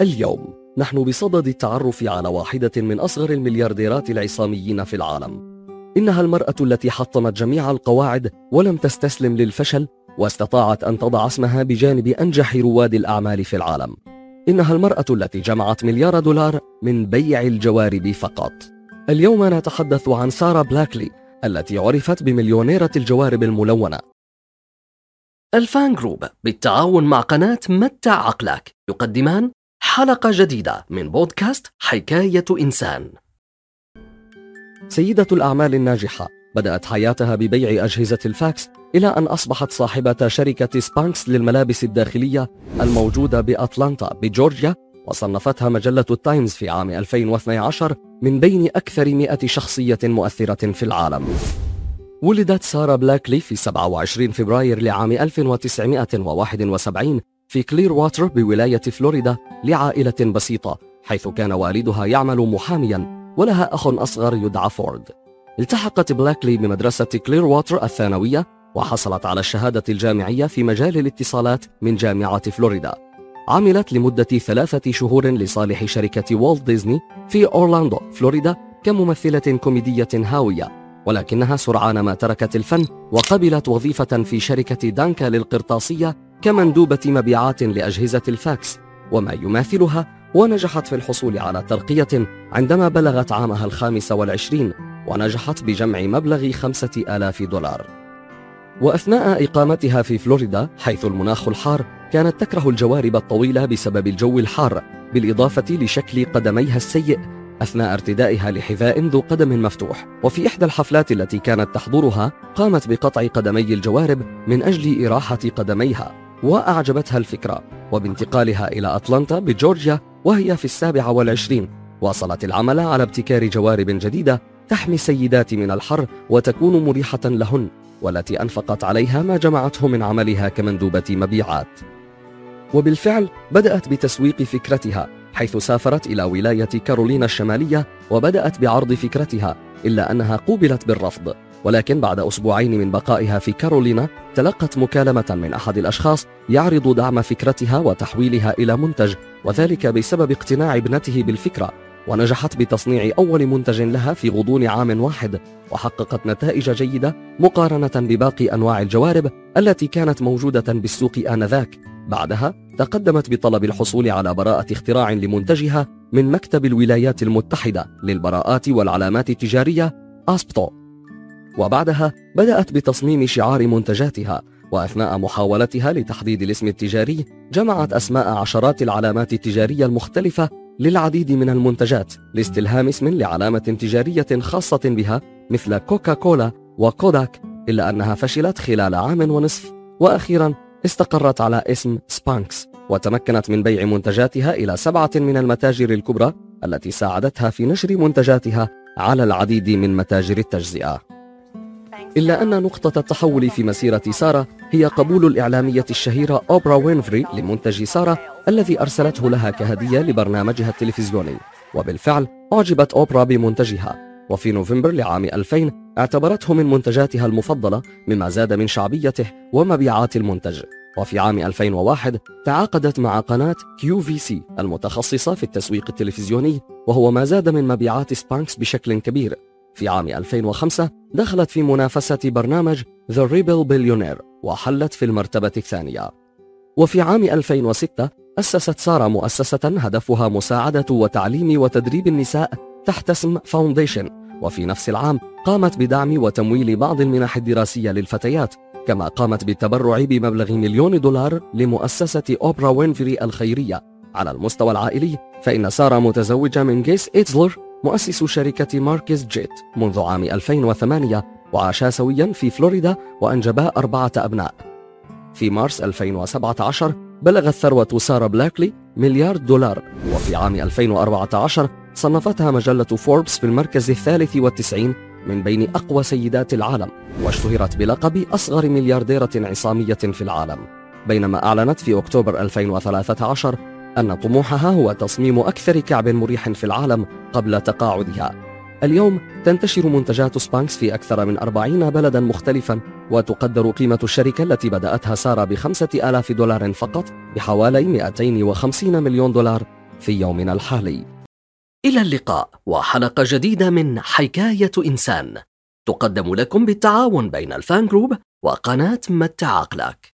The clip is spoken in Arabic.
اليوم نحن بصدد التعرف على واحدة من أصغر المليارديرات العصاميين في العالم. إنها المرأة التي حطمت جميع القواعد ولم تستسلم للفشل واستطاعت أن تضع اسمها بجانب أنجح رواد الأعمال في العالم. إنها المرأة التي جمعت مليار دولار من بيع الجوارب فقط. اليوم نتحدث عن سارة بلاكلي التي عرفت بمليونيرة الجوارب الملونة. الفان جروب بالتعاون مع قناة متع عقلك يقدمان حلقة جديدة من بودكاست حكاية إنسان. سيدة الأعمال الناجحة بدأت حياتها ببيع أجهزة الفاكس إلى أن أصبحت صاحبة شركة سبانكس للملابس الداخلية الموجودة بأتلانتا بجورجيا وصنفتها مجلة التايمز في عام 2012 من بين أكثر مئة شخصية مؤثرة في العالم. ولدت سارة بلاكلي في 27 فبراير لعام 1971 في كلير واتر بولاية فلوريدا لعائلة بسيطة حيث كان والدها يعمل محاميا ولها أخ أصغر يدعى فورد. التحقت بلاكلي بمدرسة كلير واتر الثانوية وحصلت على الشهادة الجامعية في مجال الاتصالات من جامعة فلوريدا. عملت لمدة ثلاثة شهور لصالح شركة والت ديزني في أورلاندو فلوريدا كممثلة كوميدية هاوية. ولكنها سرعان ما تركت الفن وقبلت وظيفة في شركة دانكا للقرطاسية كمندوبة مبيعات لأجهزة الفاكس وما يماثلها ونجحت في الحصول على ترقية عندما بلغت عامها الخامس والعشرين ونجحت بجمع مبلغ خمسة آلاف دولار. وأثناء إقامتها في فلوريدا حيث المناخ الحار كانت تكره الجوارب الطويلة بسبب الجو الحار بالإضافة لشكل قدميها السيء أثناء ارتدائها لحذاء ذو قدم مفتوح. وفي إحدى الحفلات التي كانت تحضرها قامت بقطع قدمي الجوارب من أجل إراحة قدميها. وأعجبتها الفكرة. وبانتقالها إلى أتلانتا بجورجيا وهي في السابعة والعشرين واصلت العمل على ابتكار جوارب جديدة تحمي السيدات من الحر وتكون مريحة لهن والتي أنفقت عليها ما جمعته من عملها كمندوبة مبيعات. وبالفعل بدأت بتسويق فكرتها حيث سافرت إلى ولاية كارولينا الشمالية وبدأت بعرض فكرتها إلا أنها قوبلت بالرفض. ولكن بعد أسبوعين من بقائها في كارولينا تلقت مكالمة من أحد الأشخاص يعرض دعم فكرتها وتحويلها إلى منتج وذلك بسبب اقتناع ابنته بالفكرة ونجحت بتصنيع أول منتج لها في غضون عام واحد وحققت نتائج جيدة مقارنة بباقي أنواع الجوارب التي كانت موجودة بالسوق آنذاك. بعدها تقدمت بطلب الحصول على براءة اختراع لمنتجها من مكتب الولايات المتحدة للبراءات والعلامات التجارية أسبتو. وبعدها بدأت بتصميم شعار منتجاتها وأثناء محاولتها لتحديد الاسم التجاري جمعت أسماء عشرات العلامات التجارية المختلفة للعديد من المنتجات لاستلهام اسم لعلامة تجارية خاصة بها مثل كوكا كولا وكوداك إلا أنها فشلت خلال عام ونصف. وأخيرا استقرت على اسم سبانكس وتمكنت من بيع منتجاتها إلى سبعة من المتاجر الكبرى التي ساعدتها في نشر منتجاتها على العديد من متاجر التجزئة. إلا أن نقطة التحول في مسيرة سارة هي قبول الإعلامية الشهيرة أوبرا وينفري لمنتج سارة الذي أرسلته لها كهدية لبرنامجها التلفزيوني. وبالفعل أعجبت أوبرا بمنتجها. وفي نوفمبر لعام 2000 اعتبرته من منتجاتها المفضلة مما زاد من شعبيته ومبيعات المنتج. وفي عام 2001 تعاقدت مع قناة QVC المتخصصة في التسويق التلفزيوني وهو ما زاد من مبيعات سبانكس بشكل كبير. في عام 2005 دخلت في منافسة برنامج The Rebel Billionaire وحلت في المرتبة الثانية. وفي عام 2006 أسست سارة مؤسسة هدفها مساعدة وتعليم وتدريب النساء تحت اسم foundation وفي نفس العام قامت بدعم وتمويل بعض المنح الدراسية للفتيات كما قامت بالتبرع بمبلغ مليون دولار لمؤسسة أوبرا وينفري الخيرية. على المستوى العائلي فإن سارة متزوجة من جيس إيتزلر مؤسس شركة Marquis Jet منذ عام 2008 وعاشا سويا في فلوريدا وأنجبا أربعة أبناء. في مارس 2017 بلغت ثروة سارة بلاكلي مليار دولار وفي عام 2014 صنفتها مجلة فوربس في المركز الثالث والتسعين من بين أقوى سيدات العالم واشتهرت بلقب أصغر مليارديرة عصامية في العالم. بينما أعلنت في أكتوبر 2013 أن طموحها هو تصميم أكثر كعب مريح في العالم قبل تقاعدها. اليوم تنتشر منتجات سبانكس في أكثر من أربعين بلدا مختلفا وتقدر قيمة الشركة التي بدأتها سارة بخمسة آلاف دولار فقط بحوالي 250 مليون دولار في يومنا الحالي. إلى اللقاء وحلقة جديدة من حكاية إنسان. تقدم لكم بالتعاون بين الفان جروب وقناة متع عقلك